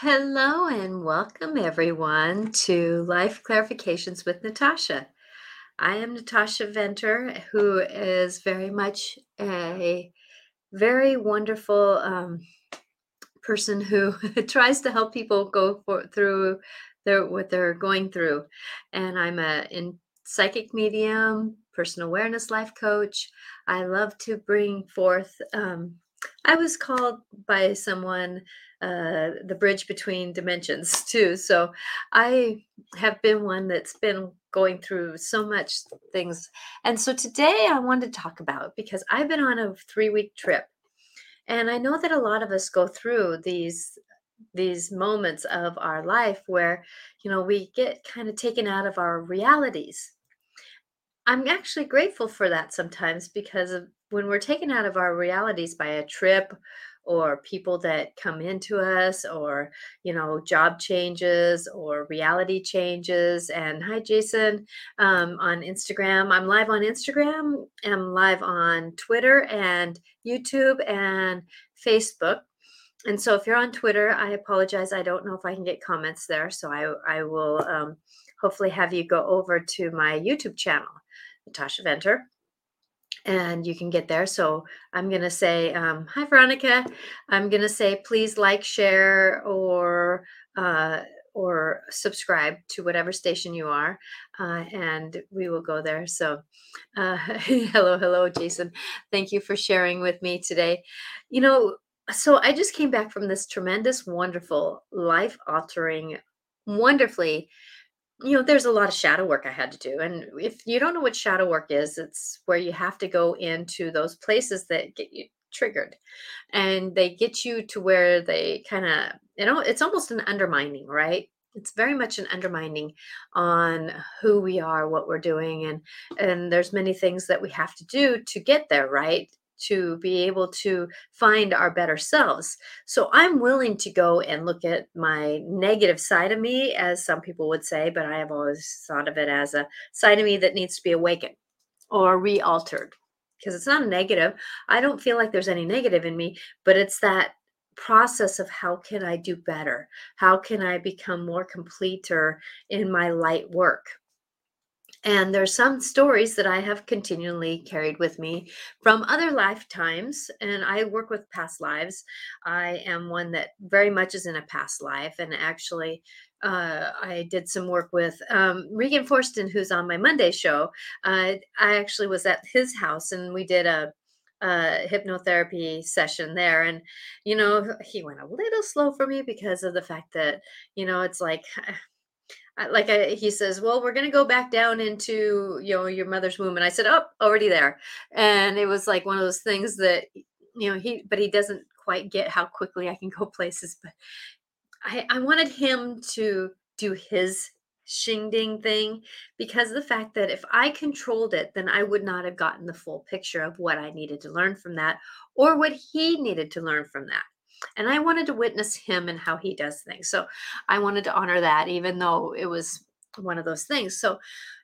Hello and welcome everyone to Life Clarifications with Natasha. I am Natasha Venter, who is very much a very wonderful um, person who tries to help people go for, through their, what they're going through. And I'm a in psychic medium, personal awareness life coach. I love to bring forth. Um, I was called by someone uh, the bridge between dimensions too. So I have been one that's been going through so much things. And so today I wanted to talk about because I've been on a three week trip. And I know that a lot of us go through these these moments of our life where you know we get kind of taken out of our realities i'm actually grateful for that sometimes because when we're taken out of our realities by a trip or people that come into us or you know job changes or reality changes and hi jason um, on instagram. I'm live on instagram i'm live on twitter and youtube and facebook. And so if you're on twitter i apologize i don't know if i can get comments there so i i will um, hopefully have you go over to my youtube channel natasha venter and you can get there. So I'm going to say, um, hi, Veronica. I'm going to say, please like, share, or uh, or subscribe to whatever station you are, uh, and we will go there. So, uh, hello, hello, Jason. Thank you for sharing with me today. You know, so I just came back from this tremendous, wonderful, life altering, wonderfully you know, there's a lot of shadow work I had to do. And if you don't know what shadow work is, it's where you have to go into those places that get you triggered and they get you to where they kind of, you know, it's almost an undermining, right? It's very much an undermining on who we are, what we're doing, and and there's many things that we have to do to get there, right? To be able to find our better selves. So I'm willing to go and look at my negative side of me, as some people would say, but I have always thought of it as a side of me that needs to be awakened or re altered because it's not a negative. I don't feel like there's any negative in me, but it's that process of how can I do better? How can I become more complete or in my light work? And there's some stories that I have continually carried with me from other lifetimes. And I work with past lives. I am one that very much is in a past life. And actually, uh, I did some work with um, Regan Forston, who's on my Monday show. Uh, I actually was at his house and we did a a hypnotherapy session there and you know he went a little slow for me because of the fact that you know it's like like I, he says, well, we're going to go back down into, you know, your mother's womb. And I said, oh, already there. And it was like one of those things that, you know, he, but he doesn't quite get how quickly I can go places. But I, I wanted him to do his shing ding thing because the fact that if I controlled it, then I would not have gotten the full picture of what I needed to learn from that or what he needed to learn from that and I wanted to witness him and how he does things. So I wanted to honor that, even though it was one of those things. So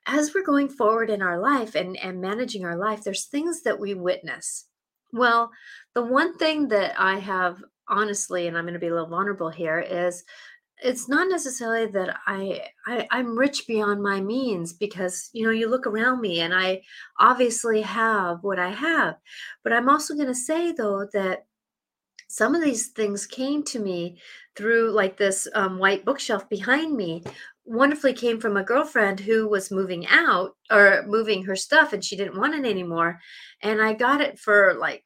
as we're going forward in our life and, and managing our life, there's things that we witness. Well, the one thing that I have honestly, and I'm going to be a little vulnerable here, is it's not necessarily that I, I i'm rich beyond my means because you know you look around me and i obviously have what i have but i'm also going to say though that some of these things came to me through like this um, white bookshelf behind me wonderfully came from a girlfriend who was moving out or moving her stuff and she didn't want it anymore and i got it for like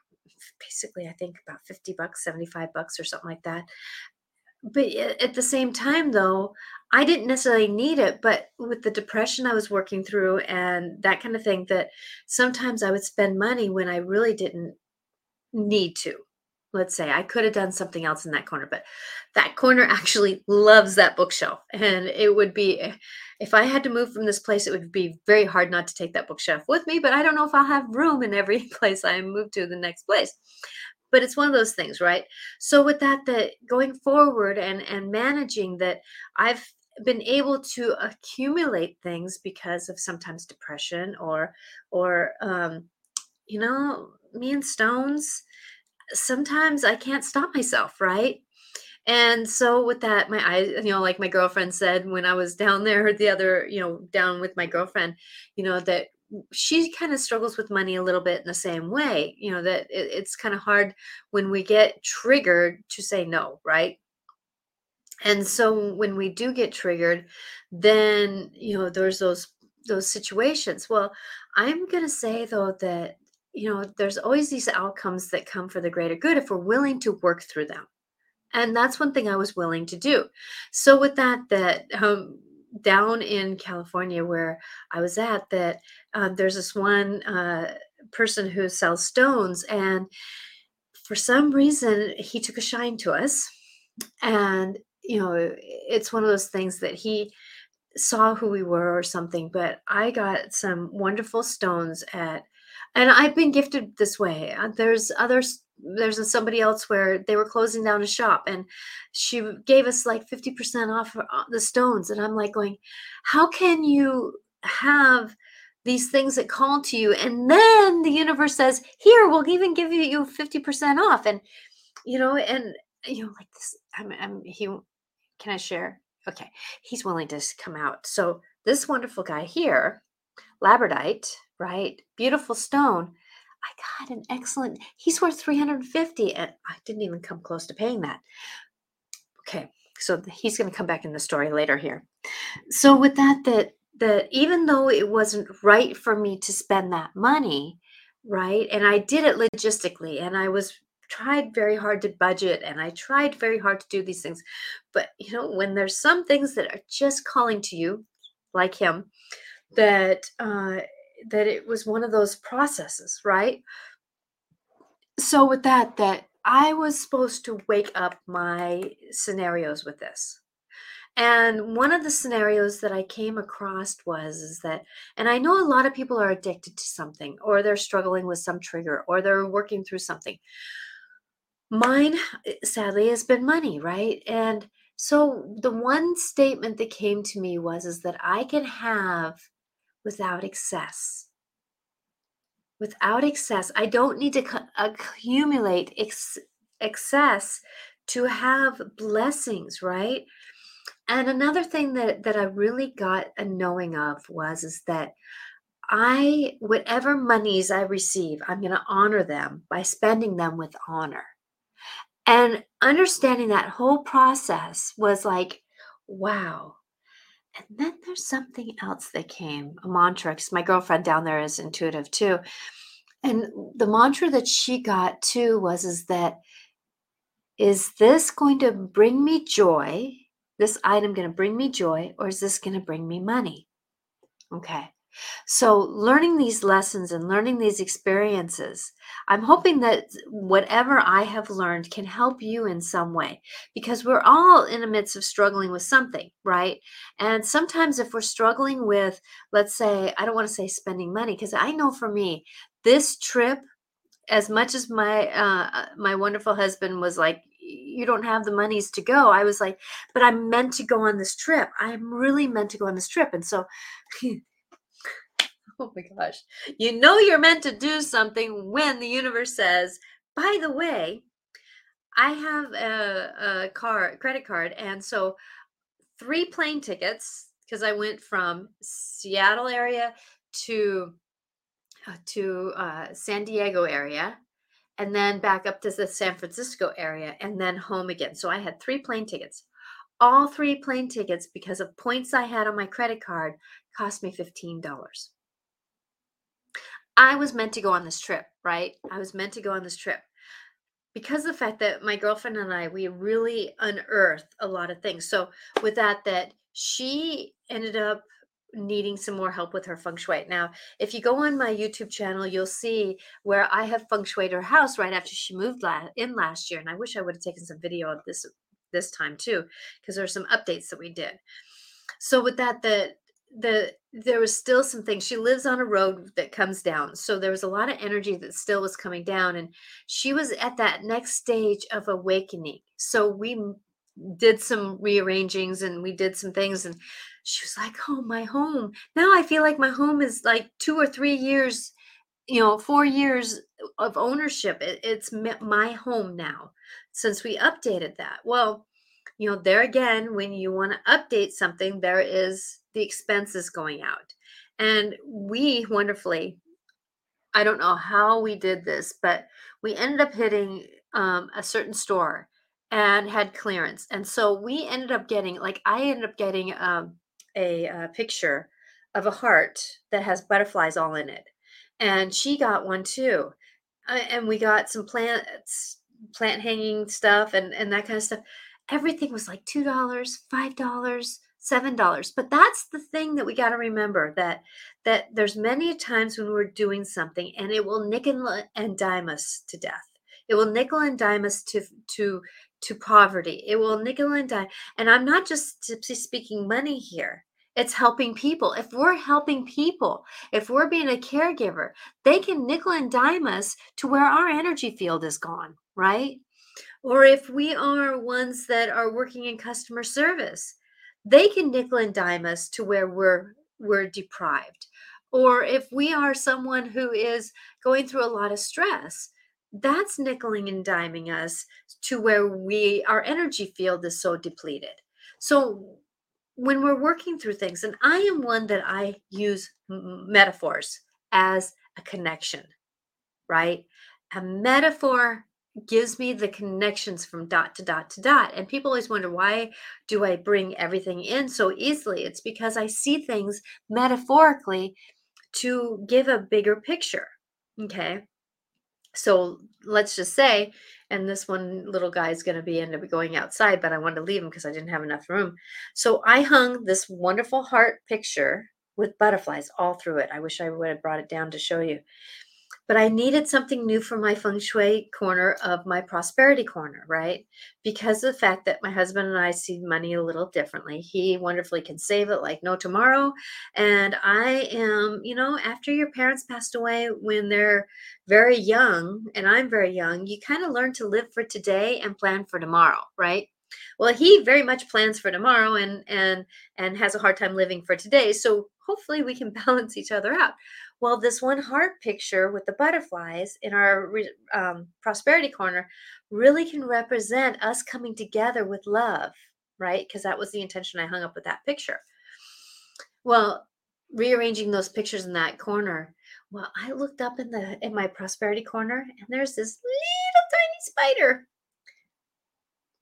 basically i think about 50 bucks 75 bucks or something like that. But at the same time though i didn't necessarily need it but with the depression i was working through and that kind of thing that sometimes i would spend money when i really didn't need to let's say I could have done something else in that corner, but that corner actually loves that bookshelf. And it would be, if I had to move from this place, it would be very hard not to take that bookshelf with me. But I don't know if I'll have room in every place I move to the next place. But it's one of those things, right? So with that, that going forward and and managing that, I've been able to accumulate things because of sometimes depression or or um, you know me and stones sometimes I can't stop myself, right? And so with that, my eyes, you know, like my girlfriend said when I was down there, the other, you know, down with my girlfriend, you know, that she kind of struggles with money a little bit in the same way, you know, that it, it's kind of hard when we get triggered to say no, right? And so when we do get triggered, then, you know, there's those those situations. Well, I'm going to say though that you know, there's always these outcomes that come for the greater good if we're willing to work through them and that's one thing I was willing to do. So with that, that um, down in California where I was at, that um, there's this one uh, person who sells stones, and for some reason he took a shine to us, and you know it's one of those things that he saw who we were or something. But I got some wonderful stones at and I've been gifted this way. Uh, there's others there's somebody else where they were closing down a shop and she gave us like 50% off uh, the stones. And i'm like going how can you have these things that call to you? And then the universe says here we'll even give you, you 50% off. And you know and you know like this i'm, I'm he can i share? Okay. He's willing to come out. So this wonderful guy here labradorite right beautiful stone I got an excellent, he's worth 350 and I didn't even come close to paying that. Okay, so he's going to come back in the story later here. So with that, that that even though it wasn't right for me to spend that money, right? And I did it logistically and I was tried very hard to budget and I tried very hard to do these things. But you know, when there's some things that are just calling to you, like him, that uh that it was one of those processes, right? So with that, that I was supposed to wake up my scenarios with this. And one of the scenarios that I came across was is that, and I know a lot of people are addicted to something, or they're struggling with some trigger, or they're working through something. Mine, sadly, has been money, right? And so the one statement that came to me was is that I can have without excess. Without excess, I don't need to accumulate ex- excess to have blessings, right? And another thing that that I really got a knowing of was is that I whatever monies I receive, I'm going to honor them by spending them with honor. And understanding that whole process was like, wow, and then there's something else that came, a mantra, because my girlfriend down there is intuitive too. And the mantra that she got too was is that is this going to bring me joy? This item going to bring me joy, or is this going to bring me money? Okay. So, learning these lessons and learning these experiences, I'm hoping that whatever I have learned can help you in some way because we're all in the midst of struggling with something, right? And sometimes, if we're struggling with, let's say, I don't want to say spending money because I know for me, this trip, as much as my uh, my wonderful husband was like, you don't have the monies to go. I was like, but I'm meant to go on this trip. I'm really meant to go on this trip. And so oh my gosh. You know you're meant to do something when the universe says, by the way, I have a, a car credit card, and so three plane tickets because I went from Seattle area to uh, to uh, San Diego area, and then back up to the San Francisco area, and then home again. So I had three plane tickets. All three plane tickets, because of points I had on my credit card, cost me fifteen dollars. I was meant to go on this trip, right? I was meant to go on this trip because the fact that my girlfriend and I we really unearthed a lot of things. So with that that she ended up needing some more help with her feng shui. Now, if you go on my YouTube channel, you'll see where I have feng shuied her house right after she moved la- in last year. And I wish I would have taken some video of this this time too, because there are some updates that we did. So with that, the the there was still some things she lives on a road that comes down so there was a lot of energy that still was coming down and she was at that next stage of awakening. So we did some rearrangings and we did some things and she was like oh my home. Now i feel like my home is like two or three years you know four years of ownership it, it's my home now since we updated that. Well you know, there again, when you want to update something, there is the expenses going out. And we wonderfully, I don't know how we did this, but we ended up hitting um, a certain store and had clearance. And so we ended up getting, like, I ended up getting um, a, a picture of a heart that has butterflies all in it. And she got one too. Uh, and we got some plants, plant hanging stuff and, and that kind of stuff. Everything was like $2, $5, $7. But that's the thing that we got to remember that that there's many times when we're doing something and it will nickel and dime us to death. It will nickel and dime us to to to poverty. It will nickel and dime. And I'm not just speaking money here. It's helping people. If we're helping people, if we're being a caregiver, they can nickel and dime us to where our energy field is gone, right? Or if we are ones that are working in customer service, they can nickel and dime us to where we're we're deprived. Or if we are someone who is going through a lot of stress, that's nickeling and diming us to where we our energy field is so depleted. So when we're working through things, and I am one that I use metaphors as a connection, right? A metaphor gives me the connections from dot to dot to dot. And people always wonder, why do I bring everything in so easily? It's because I see things metaphorically to give a bigger picture. Okay. So let's just say and this one little guy is going to be end up going outside but i wanted to leave him because i didn't have enough room so i hung this wonderful heart picture with butterflies all through it i wish i would have brought it down to show you but I needed something new for my feng shui corner of my prosperity corner, right? Because of the fact that my husband and I see money a little differently. He wonderfully can save it like no tomorrow. And I am, you know, after your parents passed away when they're very young, and I'm very young, you kind of learn to live for today and plan for tomorrow, right? Well, he very much plans for tomorrow and and and has a hard time living for today. So hopefully we can balance each other out. Well, this one heart picture with the butterflies in our um, prosperity corner really can represent us coming together with love, right? Because that was the intention I hung up with that picture. Well, rearranging those pictures in that corner, well, I looked up in the in my prosperity corner, and there's this little tiny spider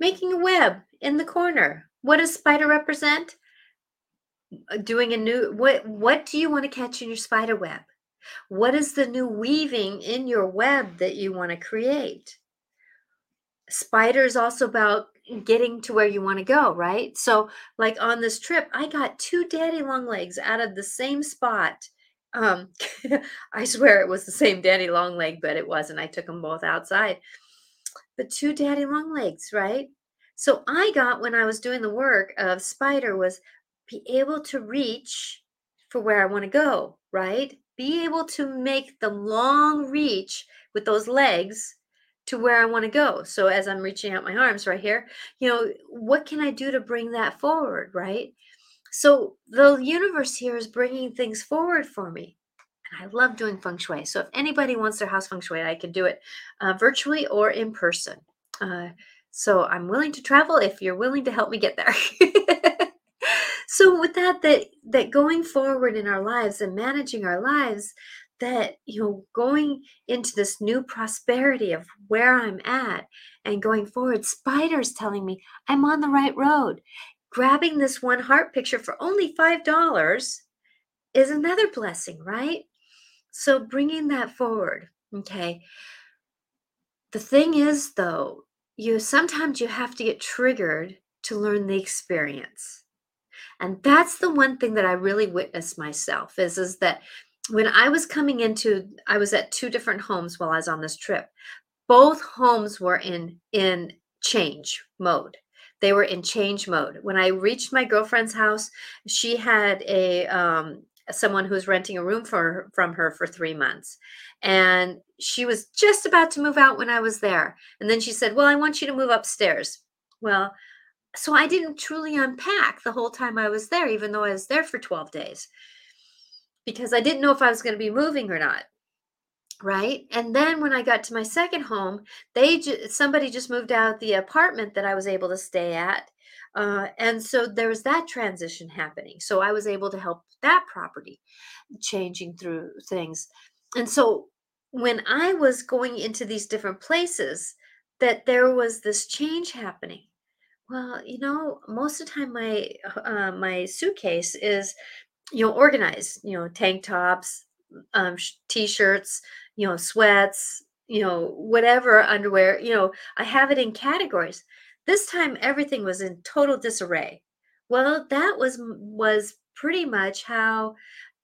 making a web in the corner. What does spider represent? Uh, doing a new what what do you want to catch in your spider web? What is the new weaving in your web that you want to create? Spider is also about getting to where you want to go right? So like on this trip i got two daddy long legs out of the same spot um i swear it was the same daddy long leg but it wasn't i took them both outside. But two daddy long legs right? So i got when i was doing the work of spider was be able to reach for where I want to go, right? Be able to make the long reach with those legs to where I want to go. So as I'm reaching out my arms right here, you know, what can I do to bring that forward, right? So the universe here is bringing things forward for me. And I love doing feng shui. So if anybody wants their house feng shui, I can do it uh, virtually or in person. Uh, so I'm willing to travel if you're willing to help me get there. so with that that that going forward in our lives and managing our lives that you know going into this new prosperity of where i'm at and going forward spiders telling me i'm on the right road. Grabbing this one heart picture for only five dollars is another blessing right? So bringing that forward okay? The thing is though you sometimes you have to get triggered to learn the experience and that's the one thing that i really witnessed myself is is that when i was coming into i was at two different homes while i was on this trip. Both homes were in in change mode. They were in change mode. When i reached my girlfriend's house she had a um, someone who was renting a room for from her for three months. And she was just about to move out when i was there. And then she said well i want you to move upstairs. Well so I didn't truly unpack the whole time I was there, even though I was there for 12 days, because I didn't know if I was going to be moving or not. right? And then when i got to my second home they ju- somebody just moved out the apartment that i was able to stay at uh, and so there was that transition happening. So i was able to help that property changing through things. And so when i was going into these different places that there was this change happening well you know most of the time my uh, my suitcase is you know organized you know tank tops um, t-shirts you know, sweats, you know, whatever underwear, you know, I have it in categories. This time everything was in total disarray. Well, that was was pretty much how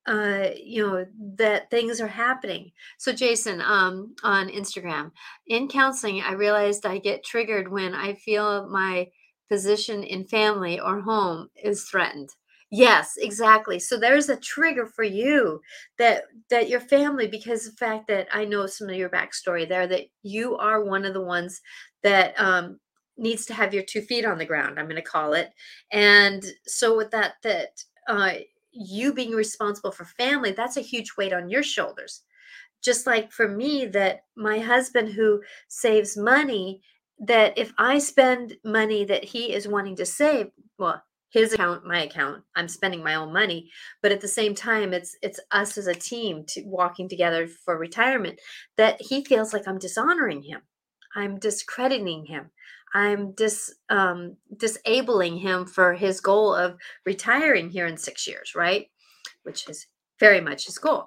uh you know that things are happening so jason um on instagram in counseling i realized i get triggered when i feel my position in family or home is threatened Yes, exactly. So there's a trigger for you that that your family, because the fact that I know some of your backstory there, that you are one of the ones that um, needs to have your two feet on the ground. I'm going to call it, and so with that, that uh, you being responsible for family, that's a huge weight on your shoulders. Just like for me, that my husband who saves money, that if I spend money that he is wanting to save, well, his account my account i'm spending my own money but at the same time it's it's us as a team to walking together for retirement that he feels like i'm dishonoring him. I'm discrediting him. I'm dis um, disabling him for his goal of retiring here in six years right? Which is very much his goal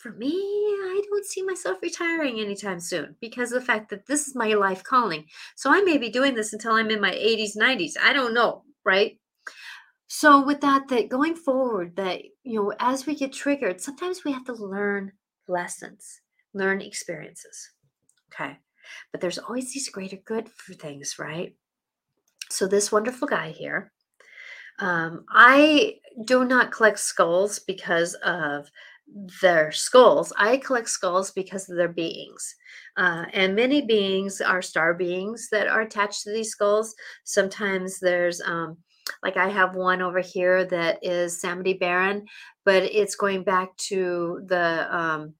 for me i don't see myself retiring anytime soon because of the fact that this is my life calling so i may be doing this until i'm in my 80s 90s i don't know right so with that, that going forward, that you know, as we get triggered, sometimes we have to learn lessons, learn experiences. Okay. But there's always these greater good for things, right? So this wonderful guy here, um, I do not collect skulls because of their skulls. I collect skulls because of their beings. Uh, and many beings are star beings that are attached to these skulls. Sometimes there's um, like I have one over here that is Samedi Baron, but it's going back to the um,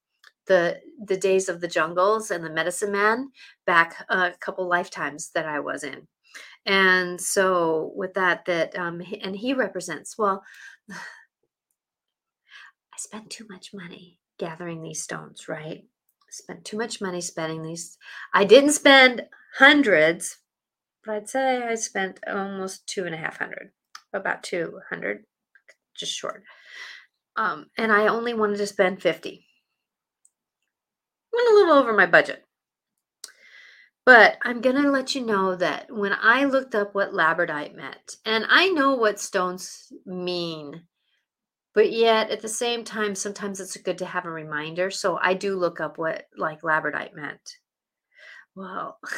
the the days of the jungles and the medicine man back a couple lifetimes that I was in. And so with that, that um, and he represents well. Spent too much money gathering these stones, right? Spent too much money spending these. I didn't spend hundreds, but I'd say I spent almost two and a half hundred, about 200, just short. Um, and I only wanted to spend 50. Went a little over my budget. But I'm going to let you know that when I looked up what labradorite meant, and I know what stones mean, but yet at the same time, sometimes it's good to have a reminder. So I do look up what like labradorite meant. Well,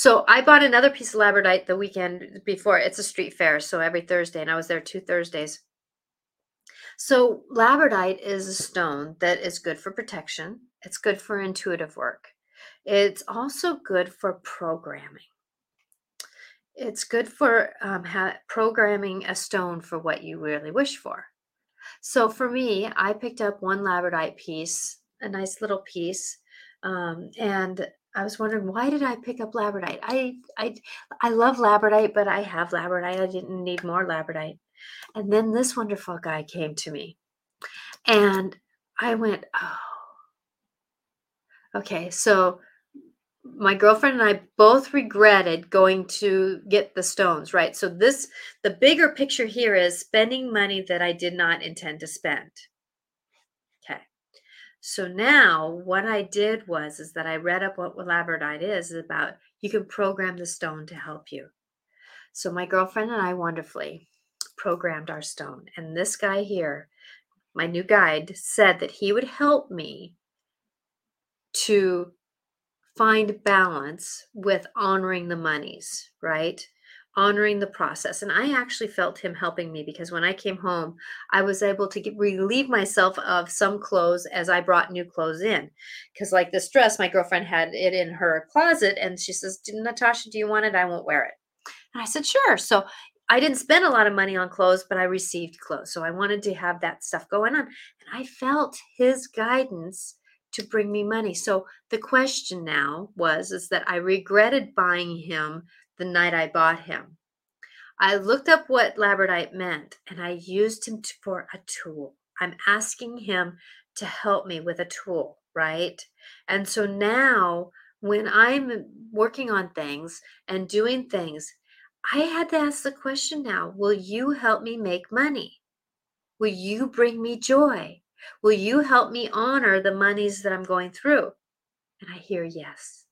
So I bought another piece of labradorite the weekend before. It's a street fair, so every Thursday, and I was there two Thursdays. So labradorite is a stone that is good for protection. It's good for intuitive work. It's also good for programming. It's good for um, ha- programming a stone for what you really wish for. So for me, I picked up one labradorite piece, a nice little piece, um, and I was wondering why did I pick up labradorite? I I I love labradorite, but I have labradorite. I didn't need more labradorite. And then this wonderful guy came to me. And I went, "Oh. Okay, so my girlfriend and I both regretted going to get the stones, right? So this the bigger picture here is spending money that I did not intend to spend. Okay. So now what I did was is that I read up what labradorite is, is about you can program the stone to help you. So my girlfriend and I wonderfully programmed our stone. And this guy here, my new guide, said that he would help me to find balance with honoring the monies, right? honoring the process. And I actually felt him helping me because when I came home, I was able to get, relieve myself of some clothes as I brought new clothes in. Because, like this dress, my girlfriend had it in her closet and she says, Natasha, do you want it? I won't wear it. And I said, sure. So I didn't spend a lot of money on clothes, but I received clothes. So I wanted to have that stuff going on. And I felt his guidance to bring me money. So the question now was is that I regretted buying him the night I bought him. I looked up what labradorite meant and I used him for a tool. I'm asking him to help me with a tool, right? And so now when I'm working on things and doing things, I had to ask the question now Will you help me make money? Will you bring me joy? Will you help me honor the monies that I'm going through? And I hear yes.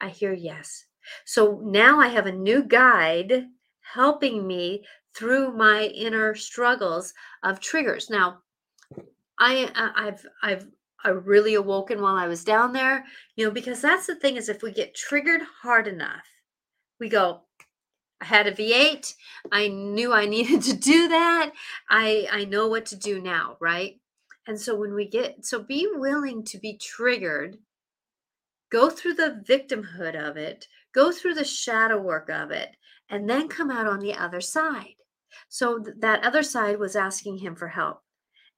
I hear yes. So now I have a new guide helping me through my inner struggles of triggers. Now, I I've I've I really awoken while I was down there, you know, because that's the thing is if we get triggered hard enough, we go, I had a V8. I knew I needed to do that. I I know what to do now, right? And so when we get so be willing to be triggered, go through the victimhood of it, go through the shadow work of it, and then come out on the other side. So th- that other side was asking him for help.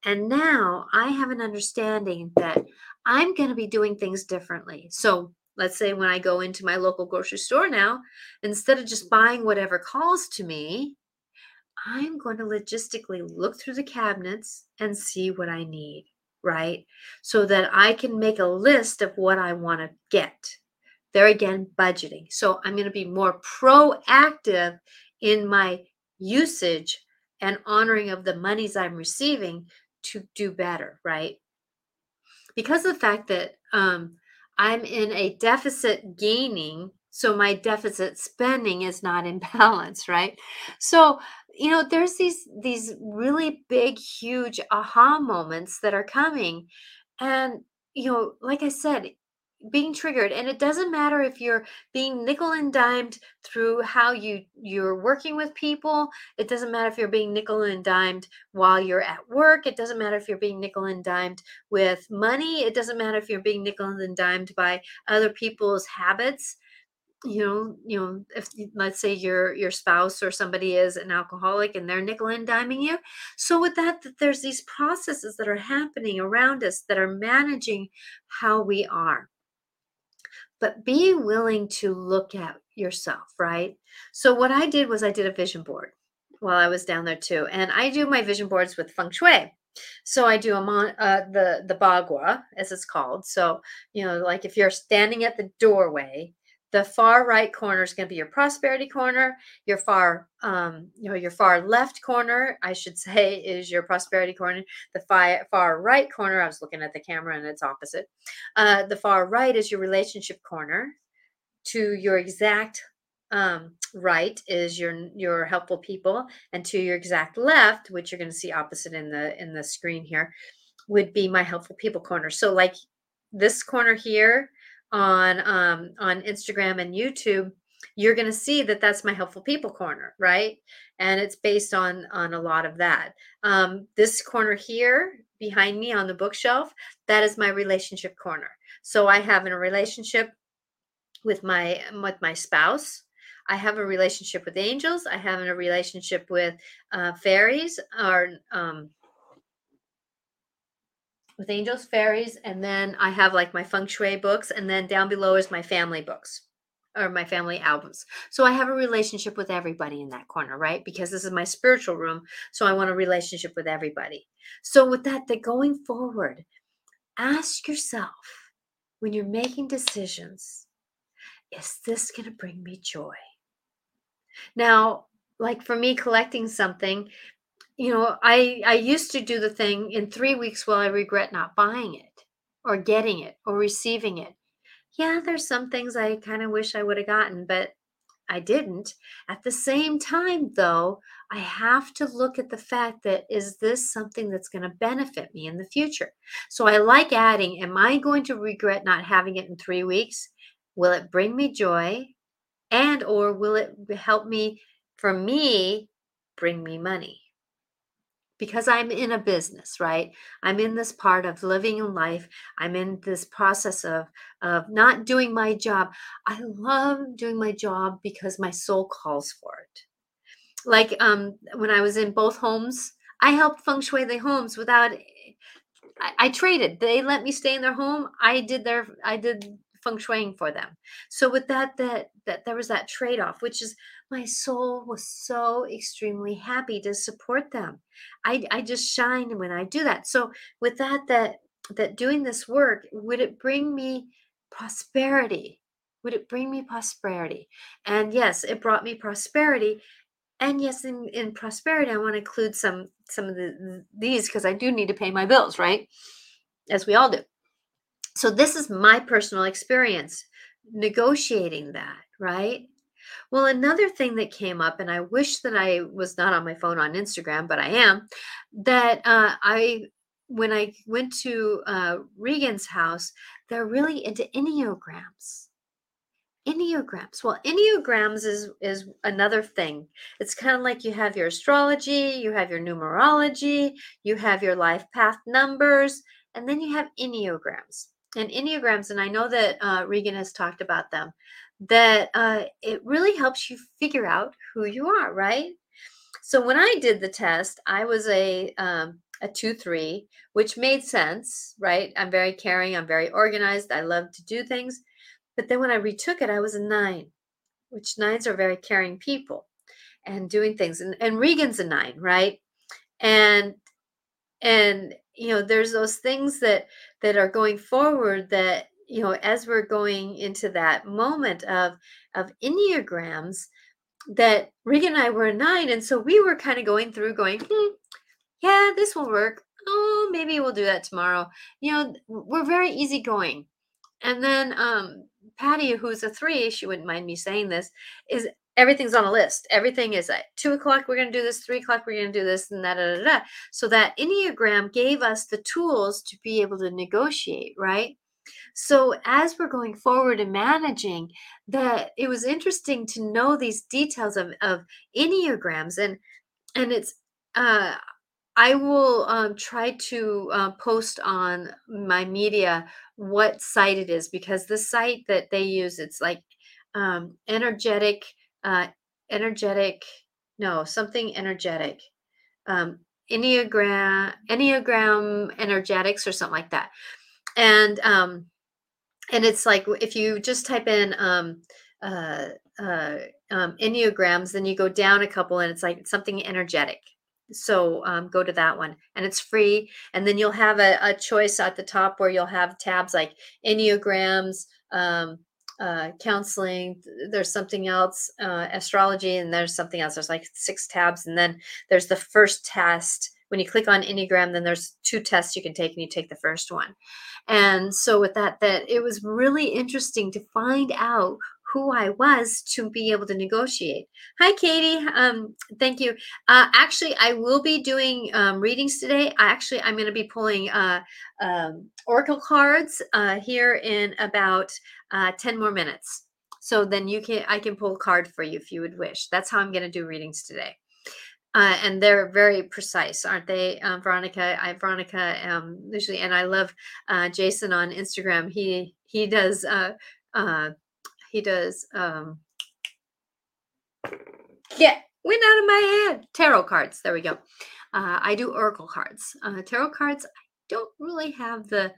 And now I have an understanding that I'm going to be doing things differently. So let's say when I go into my local grocery store now, instead of just buying whatever calls to me, I'm going to logistically look through the cabinets and see what I need, right? So that I can make a list of what I want to get. There again, budgeting. So I'm going to be more proactive in my usage and honoring of the monies I'm receiving to do better, right? Because of the fact that um, I'm in a deficit gaining, so my deficit spending is not in balance, right? So you know there's these these really big huge aha moments that are coming and you know like i said being triggered and it doesn't matter if you're being nickel and dimed through how you you're working with people it doesn't matter if you're being nickel and dimed while you're at work it doesn't matter if you're being nickel and dimed with money it doesn't matter if you're being nickel and dimed by other people's habits you know you know if let's say your your spouse or somebody is an alcoholic and they're nickel and diming you so with that, there's these processes that are happening around us that are managing how we are. But being willing to look at yourself right? So what i did was i did a vision board while i was down there too and i do my vision boards with feng shui. So I do a mon- uh, the the bagua as it's called. So you know, like if you're standing at the doorway, the far right corner is going to be your prosperity corner your far um, you know your far left corner i should say is your prosperity corner the far, far right corner i was looking at the camera and it's opposite uh, the far right is your relationship corner to your exact um, right is your your helpful people and to your exact left which you're going to see opposite in the in the screen here would be my helpful people corner. So like this corner here on um, on Instagram and YouTube, you're going to see that that's my helpful people corner, right? And it's based on on a lot of that. Um, this corner here behind me on the bookshelf, that is my relationship corner. So I have a relationship with my with my spouse. I have a relationship with angels. I have a relationship with uh, fairies or um, with angels, fairies, and then I have like my feng shui books, and then down below is my family books or my family albums. So I have a relationship with everybody in that corner, right? Because this is my spiritual room, so I want a relationship with everybody. So with that, that going forward, ask yourself when you're making decisions, is this going to bring me joy? Now, like for me collecting something, you know, I I used to do the thing in 3 weeks will I regret not buying it or getting it or receiving it. Yeah, there's some things I kind of wish I would have gotten, but I didn't. At the same time though, I have to look at the fact that is this something that's going to benefit me in the future? So I like adding, am I going to regret not having it in 3 weeks? Will it bring me joy? And or will it help me for me bring me money? Because I'm in a business, right? I'm in this part of living in life. I'm in this process of of not doing my job. I love doing my job because my soul calls for it. like um when I was in both homes, I helped feng shui the homes without I, I traded. They let me stay in their home. I did their I did feng shuiing for them. So with that that that there was that trade-off, which is my soul was so extremely happy to support them. I I just shine when I do that. So with that that that doing this work, would it bring me prosperity? Would it bring me prosperity? And yes, it brought me prosperity. And yes, in, in prosperity, I want to include some some of the these because I do need to pay my bills, right? As we all do. So this is my personal experience negotiating that, right? Well, another thing that came up, and I wish that I was not on my phone on Instagram, but I am, that uh, I when I went to uh, Regan's house, they're really into enneagrams. Enneagrams. Well, enneagrams is is another thing. It's kind of like you have your astrology, you have your numerology, you have your life path numbers, and then you have enneagrams. And enneagrams, and I know that uh, Regan has talked about them, that uh, it really helps you figure out who you are, right? So when I did the test, I was a um, a two three, which made sense, right? I'm very caring, I'm very organized, I love to do things. But then when I retook it, I was a nine, which nines are very caring people and doing things. And, and Regan's a nine, right? And and you know, there's those things that that are going forward that you know, as we're going into that moment of of enneagrams, that Regan and I were a nine, and so we were kind of going through, going, hmm, yeah, this will work. Oh, maybe we'll do that tomorrow. You know, we're very easygoing. And then um, Patty, who's a three, she wouldn't mind me saying this, is everything's on a list. Everything is at two o'clock, we're going to do this, three o'clock, we're going to do this, and da, da, da, da. So that Enneagram gave us the tools to be able to negotiate, right? So as we're going forward and managing, that it was interesting to know these details of, of Enneagrams and and it's uh I will um, try to uh, post on my media what site it is because the site that they use it's like um, energetic, uh, energetic, no something energetic, um, enneagram, enneagram energetics or something like that, and um, and it's like if you just type in um, uh, uh, um, enneagrams, then you go down a couple and it's like something energetic. So um, go to that one and it's free. And then you'll have a, a, choice at the top where you'll have tabs like enneagrams um, uh, counseling there's something else uh, astrology and there's something else. There's like six tabs and then there's the first test when you click on enneagram then there's two tests you can take and you take the first one and so with that that it was really interesting to find out who I was to be able to negotiate. Hi, Katie. Um, thank you. Uh, actually, I will be doing um, readings today. I actually, I'm going to be pulling uh, um, oracle cards uh, here in about uh, 10 more minutes. So then you can, I can pull a card for you if you would wish. That's how I'm going to do readings today. Uh, and they're very precise, aren't they, um, Veronica? I Veronica um, usually, and I love uh, Jason on Instagram. He he does uh, uh, he does um yeah went out of my head. Tarot cards. There we go. Uh, i do oracle cards. Uh, tarot cards i don't really have the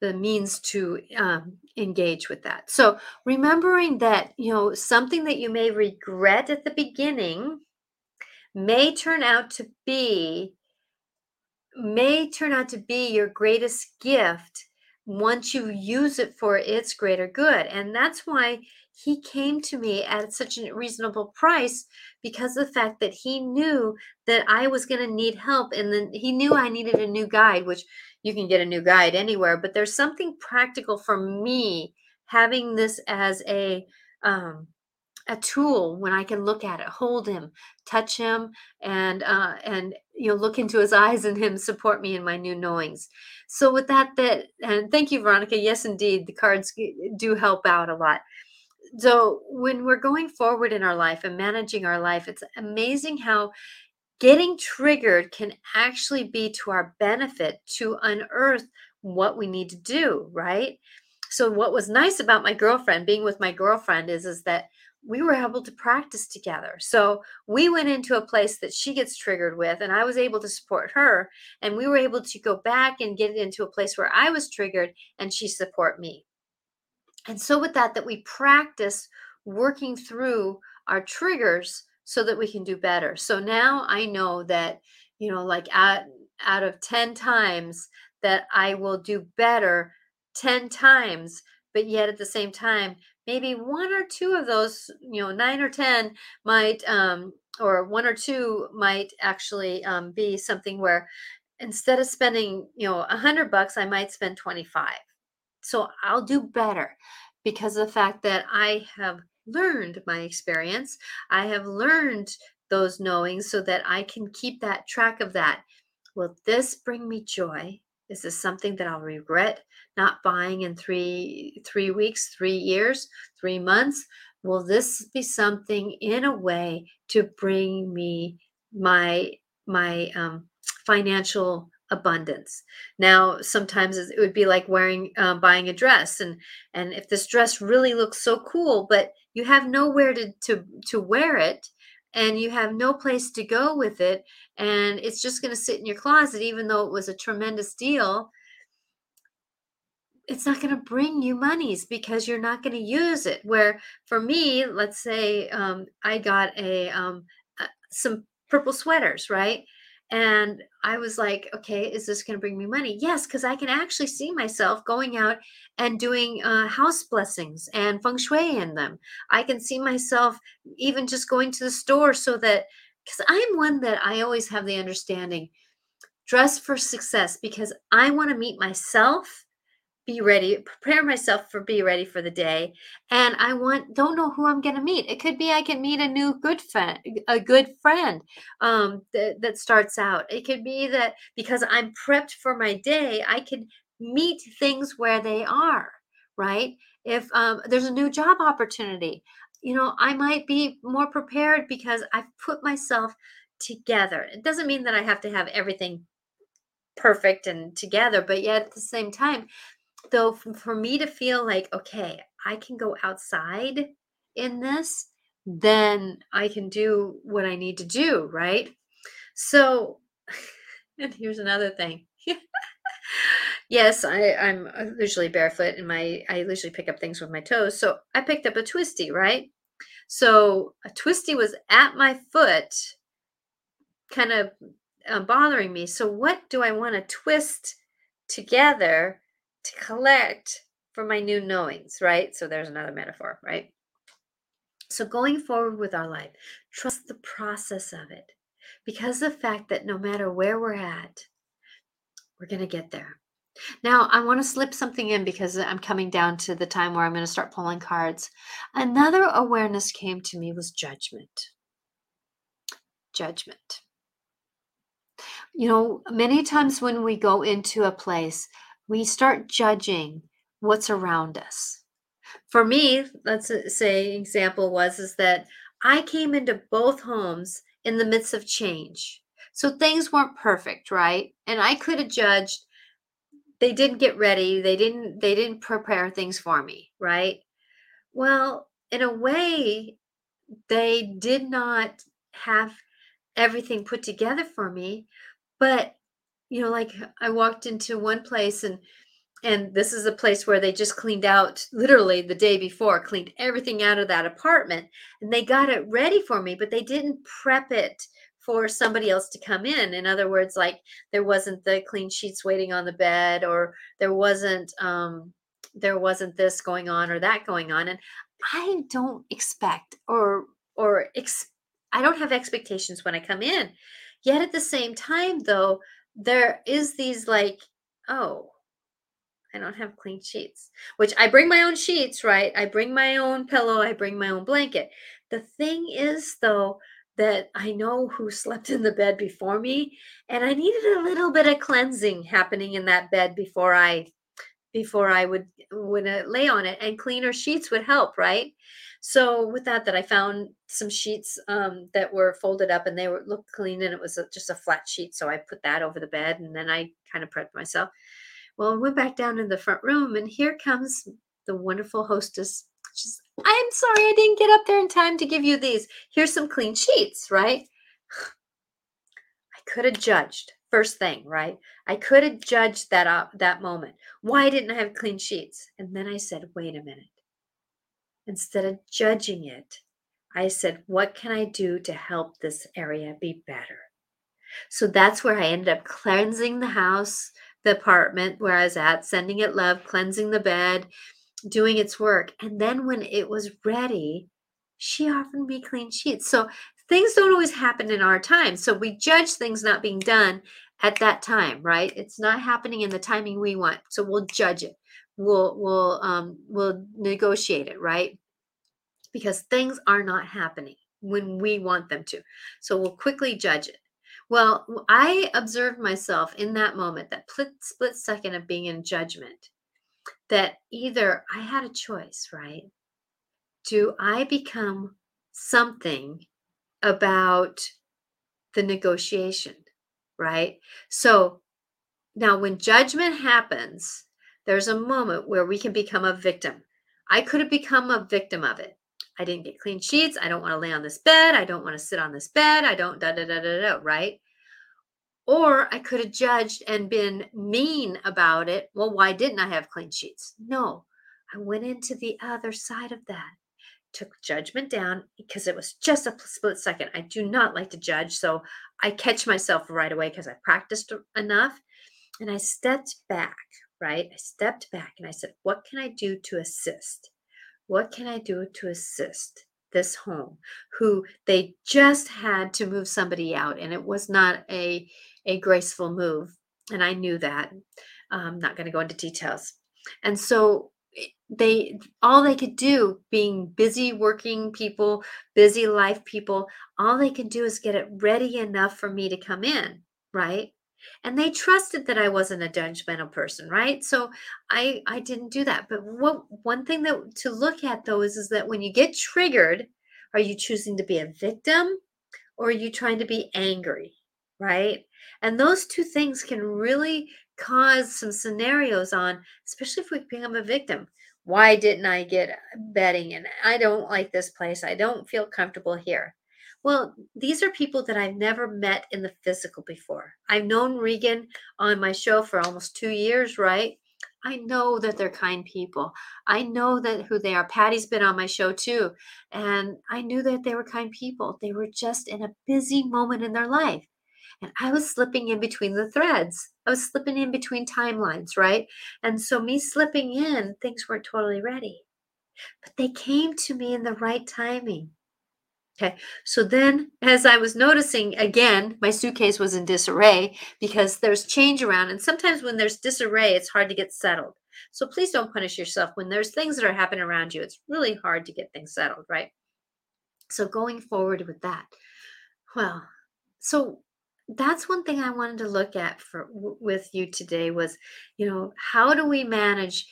the means to um, engage with that. So remembering that you know something that you may regret at the beginning may turn out to be may turn out to be your greatest gift once you use it for its greater good. And that's why he came to me at such a reasonable price because of the fact that he knew that I was going to need help. And then he knew I needed a new guide, which you can get a new guide anywhere, but there's something practical for me having this as a, um, a tool when I can look at it, hold him, touch him, and uh, and you know look into his eyes and him support me in my new knowings. So with that, that and thank you, Veronica. Yes, indeed, the cards do help out a lot. So when we're going forward in our life and managing our life, it's amazing how getting triggered can actually be to our benefit to unearth what we need to do, right? So what was nice about my girlfriend being with my girlfriend is is that we were able to practice together. So we went into a place that she gets triggered with, and I was able to support her. And we were able to go back and get into a place where I was triggered and she support me. And so with that, that we practice working through our triggers so that we can do better. So now I know that, you know, like at, out of 10 times that I will do better 10 times, but yet at the same time, maybe one or two of those, you know, nine or 10 might, um, or one or two might actually um, be something where instead of spending, you know, a hundred bucks, I might spend 25. So I'll do better because of the fact that I have learned my experience. I have learned those knowings so that I can keep that track of that. Will this bring me joy? Is this something that I'll regret not buying in three three weeks, three years, three months? Will this be something in a way to bring me my my um, financial abundance. Now, sometimes it would be like wearing, uh, buying a dress, and and if this dress really looks so cool, but you have nowhere to to to wear it, and you have no place to go with it, and it's just going to sit in your closet, even though it was a tremendous deal. It's not going to bring you monies because you're not going to use it. Where for me, let's say um, I got a um, uh, some purple sweaters, right? And I was like, okay, is this going to bring me money? Yes, because I can actually see myself going out and doing uh, house blessings and feng shui in them. I can see myself even just going to the store so that, because I'm one that I always have the understanding dress for success because I want to meet myself be ready prepare myself for be ready for the day. And i want don't know who i'm going to meet. It could be i can meet a new good friend a good friend um, that, that starts out. It could be that because i'm prepped for my day i can meet things where they are right? If um, there's a new job opportunity you know i might be more prepared because i've put myself together. It doesn't mean that i have to have everything perfect and together but yet at the same time though for me to feel like okay i can go outside in this then i can do what i need to do right? So and here's another thing. Yes i i'm uh, usually barefoot and my i usually pick up things with my toes so i picked up a twisty right? So a twisty was at my foot kind of uh, bothering me. So what do i want to twist together to collect for my new knowings, right? So there's another metaphor, right? So going forward with our life, trust the process of it because the fact that no matter where we're at, we're going to get there. Now, I want to slip something in because I'm coming down to the time where I'm going to start pulling cards. Another awareness came to me was judgment. Judgment. You know, many times when we go into a place, we start judging what's around us. For me, let's say example was is that I came into both homes in the midst of change. So things weren't perfect, right? And I could have judged they didn't get ready, they didn't they didn't prepare things for me, right? Well, in a way they did not have everything put together for me, but you know like i walked into one place and and this is a place where they just cleaned out literally the day before cleaned everything out of that apartment and they got it ready for me but they didn't prep it for somebody else to come in. In other words like there wasn't the clean sheets waiting on the bed or there wasn't um there wasn't this going on or that going on and i don't expect or or ex- i don't have expectations when i come in. Yet at the same time though there is these like, oh, I don't have clean sheets, which I bring my own sheets, right? I bring my own pillow, I bring my own blanket. The thing is, though, that I know who slept in the bed before me, and I needed a little bit of cleansing happening in that bed before I before I would would uh, lay on it, and cleaner sheets would help, right? So with that, that I found some sheets um, that were folded up and they were looked clean and it was a, just a flat sheet. So I put that over the bed and then I kind of prepped myself. Well, I went back down in the front room and here comes the wonderful hostess. She's I'm sorry I didn't get up there in time to give you these. Here's some clean sheets, right? I could have judged first thing, right? I could have judged that uh, that moment. Why didn't I have clean sheets? And then I said, "Wait a minute." Instead of judging it, I said, "What can I do to help this area be better?" So that's where I ended up cleansing the house, the apartment where I was at, sending it love, cleansing the bed, doing its work. And then when it was ready, she offered me clean sheets. So things don't always happen in our time. So we judge things not being done at that time, right? It's not happening in the timing we want. So we'll judge it. We'll we'll um we'll negotiate it, right? Because things are not happening when we want them to. So we'll quickly judge it. Well, I observed myself in that moment, that split second of being in judgment, that either I had a choice, right? Do I become something about the negotiation, right? So now when judgment happens, there's a moment where we can become a victim. I could have become a victim of it. I didn't get clean sheets. I don't want to lay on this bed. I don't want to sit on this bed. I don't da da da da da, right? Or I could have judged and been mean about it. Well, why didn't I have clean sheets? No, I went into the other side of that, took judgment down because it was just a split second. I do not like to judge. So I catch myself right away because I practiced enough. And I stepped back, right? I stepped back and I said, What can I do to assist? What can I do to assist? this home who they just had to move somebody out and it was not a a graceful move and i knew that i'm not going to go into details and so they all they could do being busy working people busy life people all they could do is get it ready enough for me to come in right? And they trusted that i wasn't a judgmental person right? So i i didn't do that. But what one thing that to look at though is is that when you get triggered are you choosing to be a victim or are you trying to be angry right? And those two things can really cause some scenarios on especially if we become a victim why didn't i get bedding and i don't like this place i don't feel comfortable here well, these are people that I've never met in the physical before. I've known Regan on my show for almost two years, right? I know that they're kind people. I know that who they are. Patty's been on my show too. And I knew that they were kind people. They were just in a busy moment in their life. And I was slipping in between the threads. I was slipping in between timelines, right? And so, me slipping in, things weren't totally ready. But they came to me in the right timing. Okay. So then, as I was noticing again, my suitcase was in disarray because there's change around. And sometimes when there's disarray, it's hard to get settled. So please don't punish yourself. When there's things that are happening around you, it's really hard to get things settled, right? So going forward with that. Well, so that's one thing I wanted to look at for with you today was, you know, how do we manage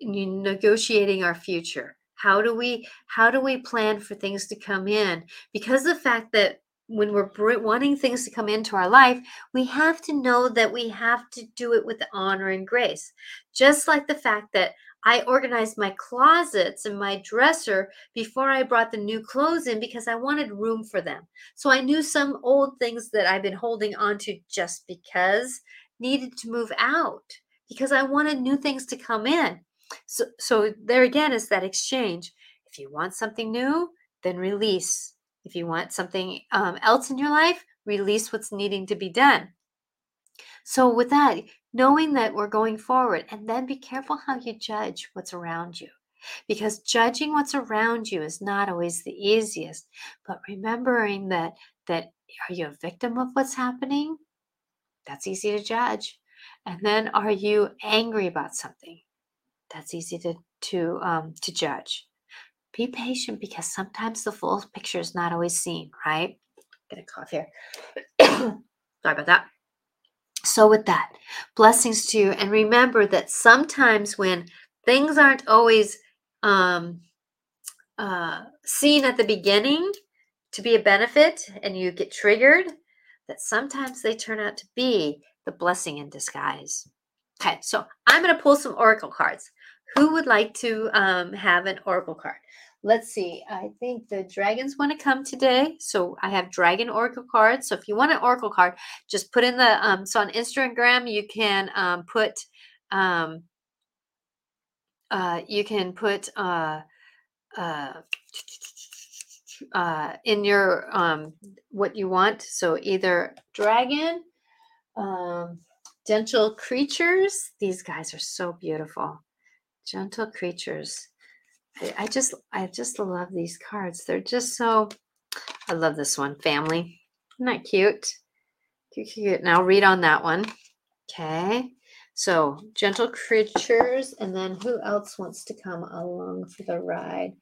negotiating our future? how do we how do we plan for things to come in because the fact that when we're wanting things to come into our life we have to know that we have to do it with honor and grace just like the fact that I organized my closets and my dresser before I brought the new clothes in because I wanted room for them. So I knew some old things that I've been holding on to just because needed to move out because I wanted new things to come in. So, so there again is that exchange. If you want something new, then release. If you want something um, else in your life, release what's needing to be done. So, with that, knowing that we're going forward, and then be careful how you judge what's around you. Because judging what's around you is not always the easiest, but remembering that that are you a victim of what's happening? That's easy to judge. And then are you angry about something? that's easy to to um, to judge. Be patient because sometimes the full picture is not always seen. Right? Get a cough here. Sorry about that. So with that, blessings to you, and remember that sometimes when things aren't always um, uh, seen at the beginning to be a benefit, and you get triggered, that sometimes they turn out to be the blessing in disguise. Okay, so I'm going to pull some oracle cards. Who would like to um, have an oracle card? Let's see. I think the dragons want to come today. So I have dragon oracle cards. So if you want an oracle card, just put in the um so on Instagram you can um put um uh you can put uh uh uh in your um what you want. So either dragon um gentle creatures. These guys are so beautiful. Gentle creatures. I, just I just love these cards. They're just so I love this one. Family. Isn't that cute? Cute, cute. Now read on that one. Okay. So gentle creatures, and then who else wants to come along for the ride?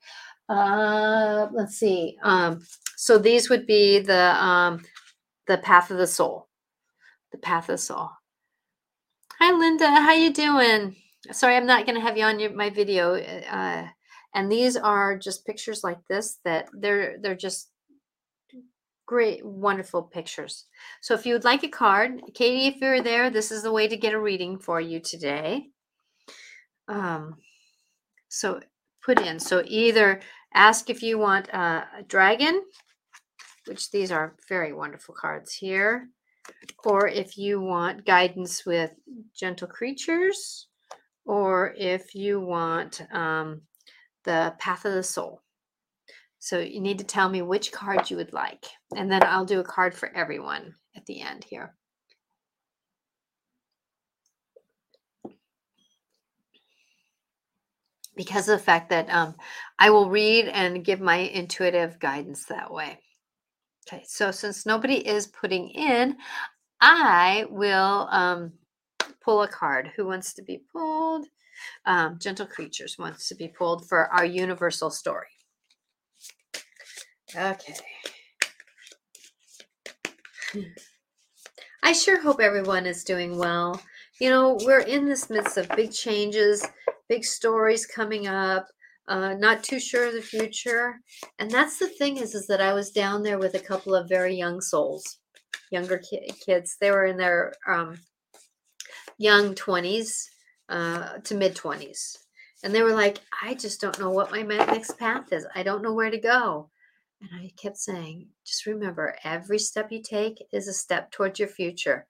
Uh let's see. Um, so these would be the um the path of the soul. The path of the soul. Hi Linda, how you doing? Sorry, I'm not gonna have you on your my video. Uh and these are just pictures like this that they're they're just great wonderful pictures. So if you would like a card katie if you're there this is the way to get a reading for you today. Um so put in so either ask if you want a dragon which these are very wonderful cards here or if you want guidance with gentle creatures or if you want um, the path of the soul. So you need to tell me which card you would like, and then I'll do a card for everyone at the end here. Because of the fact that um, I will read and give my intuitive guidance that way. Okay, so since nobody is putting in, I will um, pull a card. Who wants to be pulled? Um, Gentle Creatures wants to be pulled for our universal story. Okay. I sure hope everyone is doing well. You know, we're in this midst of big changes, big stories coming up, uh, not too sure of the future. And that's the thing is, is that I was down there with a couple of very young souls, younger ki- kids. They were in their um, young 20s, uh, to mid 20s. And they were like, I just don't know what my next path is. I don't know where to go. And I kept saying, just remember every step you take is a step towards your future,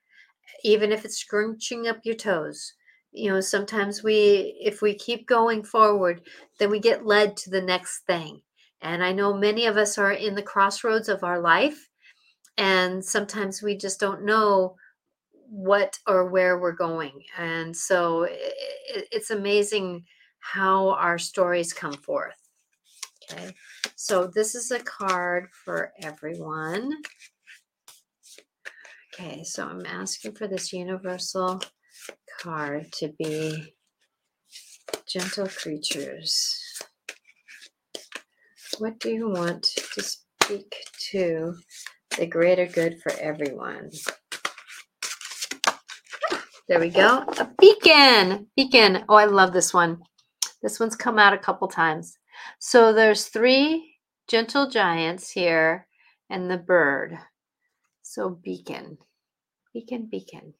even if it's scrunching up your toes. You know, sometimes we, if we keep going forward, then we get led to the next thing. And I know many of us are in the crossroads of our life. And sometimes we just don't know what or where we're going. And so it, it's amazing how our stories come forth. Okay, so this is a card for everyone. Okay, so I'm asking for this universal card to be gentle creatures. What do you want to speak to the greater good for everyone? There we go. A beacon. Beacon. Oh, I love this one. This one's come out a couple times. So there's three gentle giants here and the bird. So beacon. Beacon, beacon.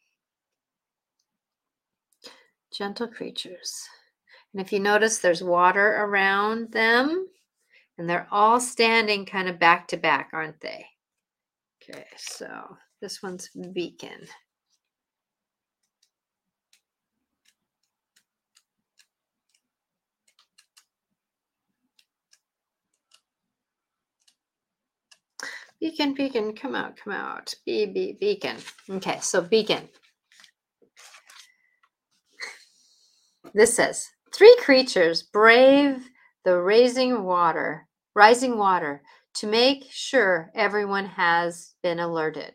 Gentle creatures. And if you notice, there's water around them, and they're all standing kind of back to back, aren't they? Okay, so this one's beacon. Beacon, beacon, come out, come out. Be, be, beacon. Okay, so beacon. This says three creatures brave the raising water, rising water, to make sure everyone has been alerted.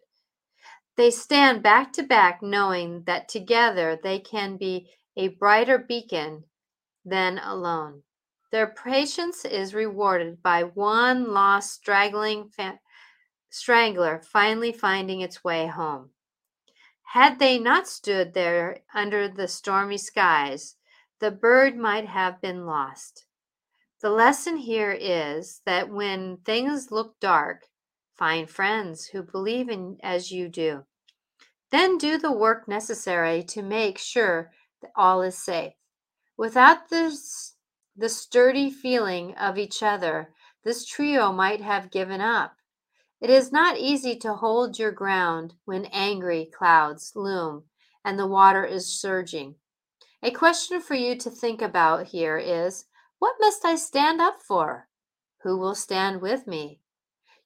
They stand back to back, knowing that together they can be a brighter beacon than alone. Their patience is rewarded by one lost, straggling fa- strangler finally finding its way home. Had they not stood there under the stormy skies, the bird might have been lost. The lesson here is that when things look dark, find friends who believe in as you do. Then do the work necessary to make sure that all is safe. Without this, the sturdy feeling of each other, this trio might have given up. It is not easy to hold your ground when angry clouds loom and the water is surging. A question for you to think about here is what must I stand up for? Who will stand with me?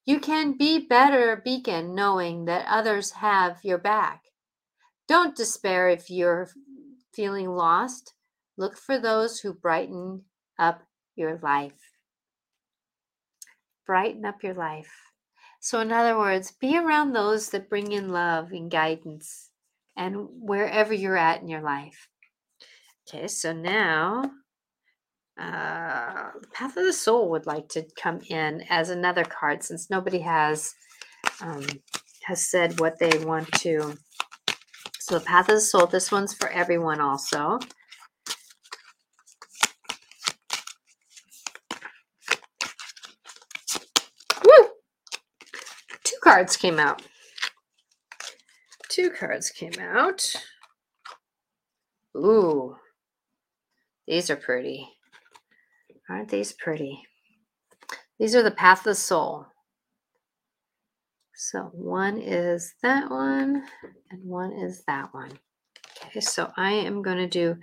You can be better beacon knowing that others have your back. Don't despair if you're feeling lost. Look for those who brighten up your life. Brighten up your life. So, in other words, be around those that bring in love and guidance and wherever you're at in your life. Okay, so now uh, Path of the Soul would like to come in as another card since nobody has um, has said what they want to. So the Path of the Soul, this one's for everyone also. Cards came out. Two cards came out. Ooh, these are pretty. Aren't these pretty? These are the Path of the Soul. So one is that one, and one is that one. Okay, so I am going to do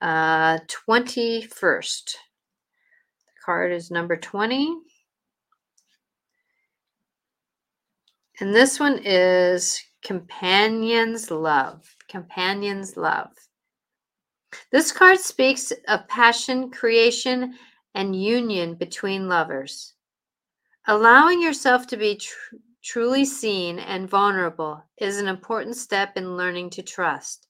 uh, 21st. The card is number 20. And this one is Companion's Love. Companion's Love. This card speaks of passion, creation, and union between lovers. Allowing yourself to be tr- truly seen and vulnerable is an important step in learning to trust.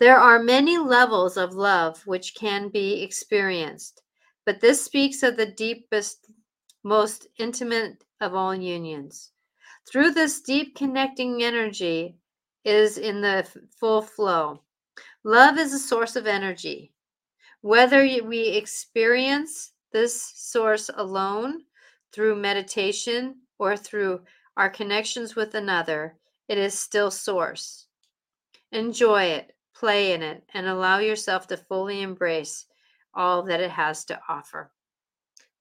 There are many levels of love which can be experienced, but this speaks of the deepest, most intimate of all unions. Through this deep connecting energy is in the full flow. Love is a source of energy. Whether we experience this source alone through meditation or through our connections with another, it is still source. Enjoy it, play in it, and allow yourself to fully embrace all that it has to offer.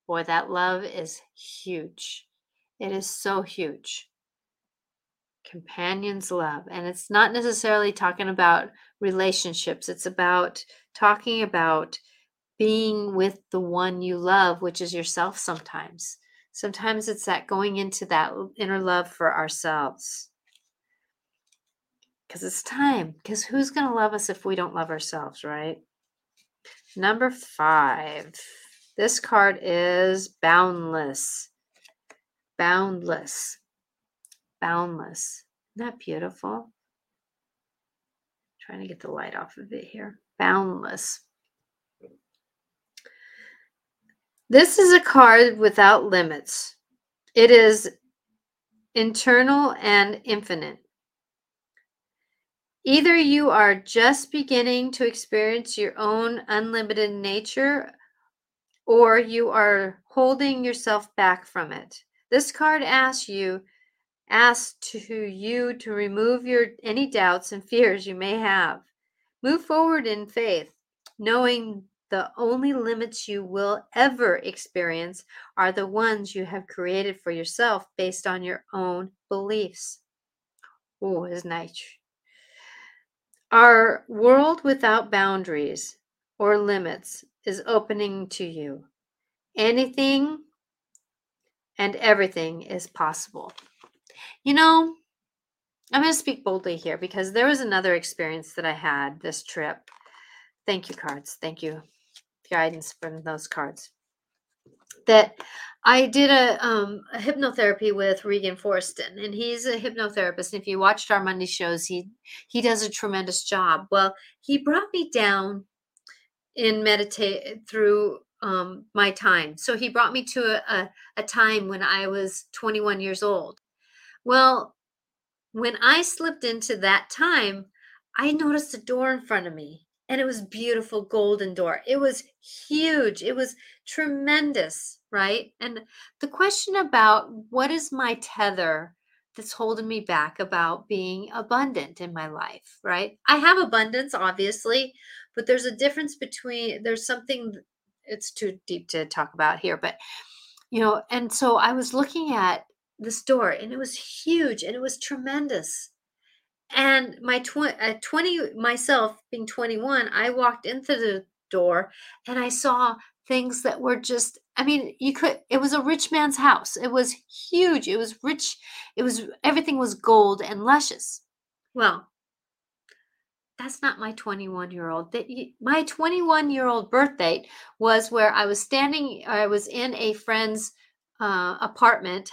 Boy, that love is huge. It is so huge. Companion's love. And it's not necessarily talking about relationships, it's about talking about being with the one you love, which is yourself sometimes. Sometimes it's that going into that inner love for ourselves. Because it's time. Because who's going to love us if we don't love ourselves, right? Number five. This card is boundless. Boundless. Boundless. Isn't that beautiful? Trying to get the light off of it here. Boundless. This is a card without limits. It is internal and infinite. Either you are just beginning to experience your own unlimited nature or you are holding yourself back from it. This card asks you Ask to you to remove your any doubts and fears you may have. Move forward in faith, knowing the only limits you will ever experience are the ones you have created for yourself based on your own beliefs. Oh, is nice. Our world without boundaries or limits is opening to you. Anything and everything is possible. You know, I'm going to speak boldly here because there was another experience that I had this trip. Thank you, cards. Thank you, guidance from those cards. That I did a, um, a hypnotherapy with Regan Forston, and he's a hypnotherapist. And if you watched our Monday shows, he he does a tremendous job. Well, he brought me down in meditate through um, my time. So he brought me to a, a, a time when I was 21 years old well, when I slipped into that time, I noticed a door in front of me and it was beautiful golden door. It was huge. It was tremendous, right? And the question about what is my tether that's holding me back about being abundant in my life, right? I have abundance obviously, but there's a difference between there's something it's too deep to talk about here. But you know, and so I was looking at the store, and it was huge, and it was tremendous. And my tw- at 20 myself being 21, I walked into the door and I saw things that were just I mean, you could it was a rich man's house. It was huge. It was rich. It was everything was gold and luscious. Well, that's not my 21 year old my 21 year old birthday was where i was standing i was in a friend's uh, apartment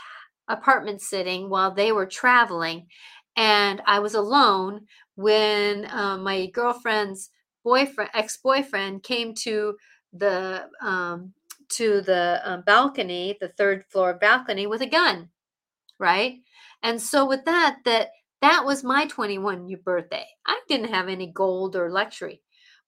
apartment sitting while they were traveling and i was alone when uh, my girlfriend's boyfriend ex-boyfriend came to the um, to the um, balcony the third floor balcony with a gun right and so with that that that was my 21 year birthday. I didn't have any gold or luxury.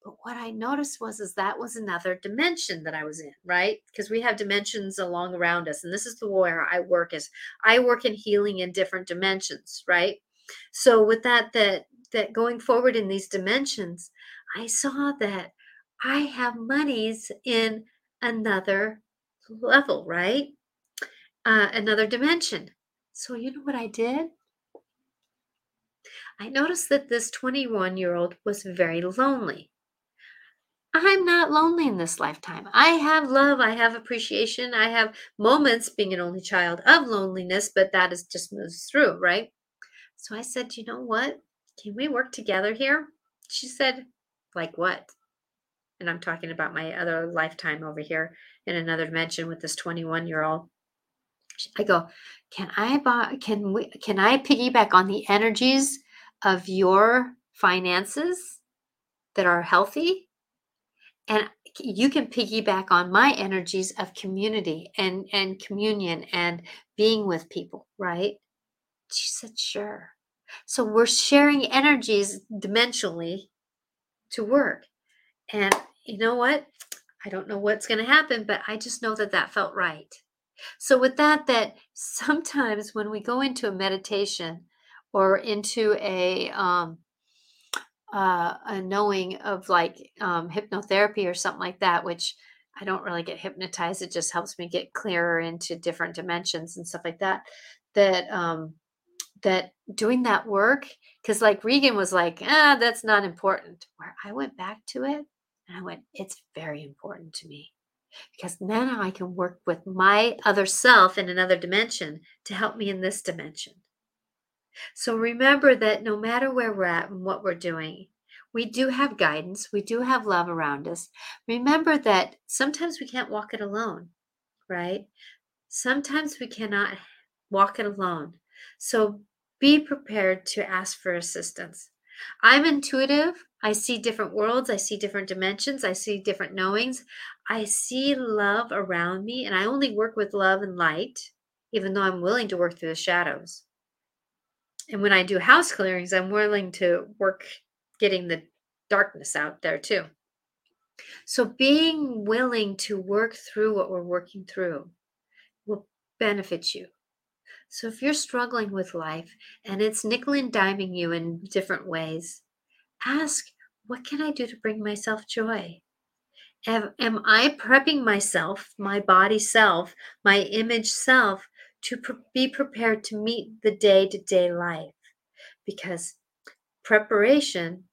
But what I noticed was is that was another dimension that I was in, right? Because we have dimensions along around us. And this is the where I work is I work in healing in different dimensions, right? So with that that that going forward in these dimensions, I saw that I have monies in another level, right? Uh, another dimension. So you know what I did? I noticed that this 21 year old was very lonely. I'm not lonely in this lifetime. I have love, I have appreciation, I have moments being an only child of loneliness, but that is just moves through, right? So I said, you know what? Can we work together here? She said, like what? And I'm talking about my other lifetime over here in another dimension with this 21 year old. I go, can I buy, can we, can I piggyback on the energies of your finances that are healthy and you can piggyback on my energies of community and and communion and being with people right? She said sure. So we're sharing energies dimensionally to work. And you know what? I don't know what's going to happen but i just know that that felt right. So with that that sometimes when we go into a meditation or into a um, uh, a knowing of like um, hypnotherapy or something like that, which I don't really get hypnotized. It just helps me get clearer into different dimensions and stuff like that. That um, that doing that work, because like Regan was like, ah, that's not important. Where I went back to it and I went, it's very important to me because now I can work with my other self in another dimension to help me in this dimension. So remember that no matter where we're at and what we're doing, we do have guidance, we do have love around us. Remember that sometimes we can't walk it alone, right? Sometimes we cannot walk it alone. So be prepared to ask for assistance. I'm intuitive. I see different worlds. I see different dimensions. I see different knowings. I see love around me, and I only work with love and light, even though I'm willing to work through the shadows and when I do house clearings, I'm willing to work getting the darkness out there too. So being willing to work through what we're working through will benefit you. So if you're struggling with life and it's nickel and diming you in different ways, ask, what can I do to bring myself joy? Am, am I prepping myself, my body self, my image self to pre- be prepared to meet the day to day life because preparation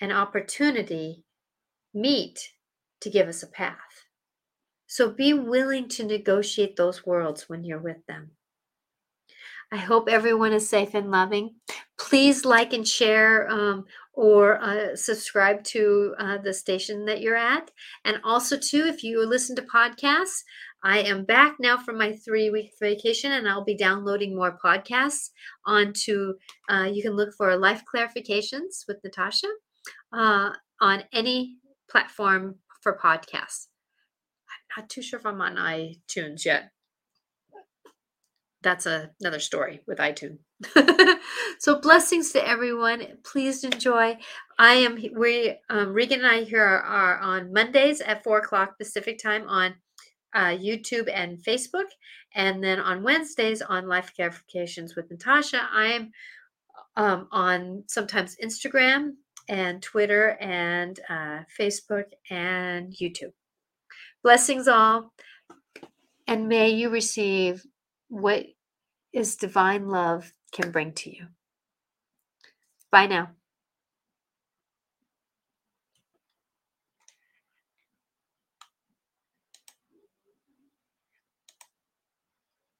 and opportunity meet to give us a path. So be willing to negotiate those worlds when you're with them. I hope everyone is safe and loving. Please like and share um, or uh, subscribe to uh, the station that you're at. And also, too, if you listen to podcasts, I am back now from my three week vacation and I'll be downloading more podcasts onto, uh, you can look for Life Clarifications with Natasha uh, on any platform for podcasts. I'm not too sure if I'm on iTunes yet. That's a, another story with iTunes. so blessings to everyone. Please enjoy. I am we um, Regan and I here are, are on Mondays at four o'clock Pacific time on uh, YouTube and Facebook. And then on Wednesdays on Life Clarifications with Natasha, I'm um, on sometimes Instagram and Twitter and uh, Facebook and YouTube. Blessings all, and may you receive what is divine love can bring to you. Bye now.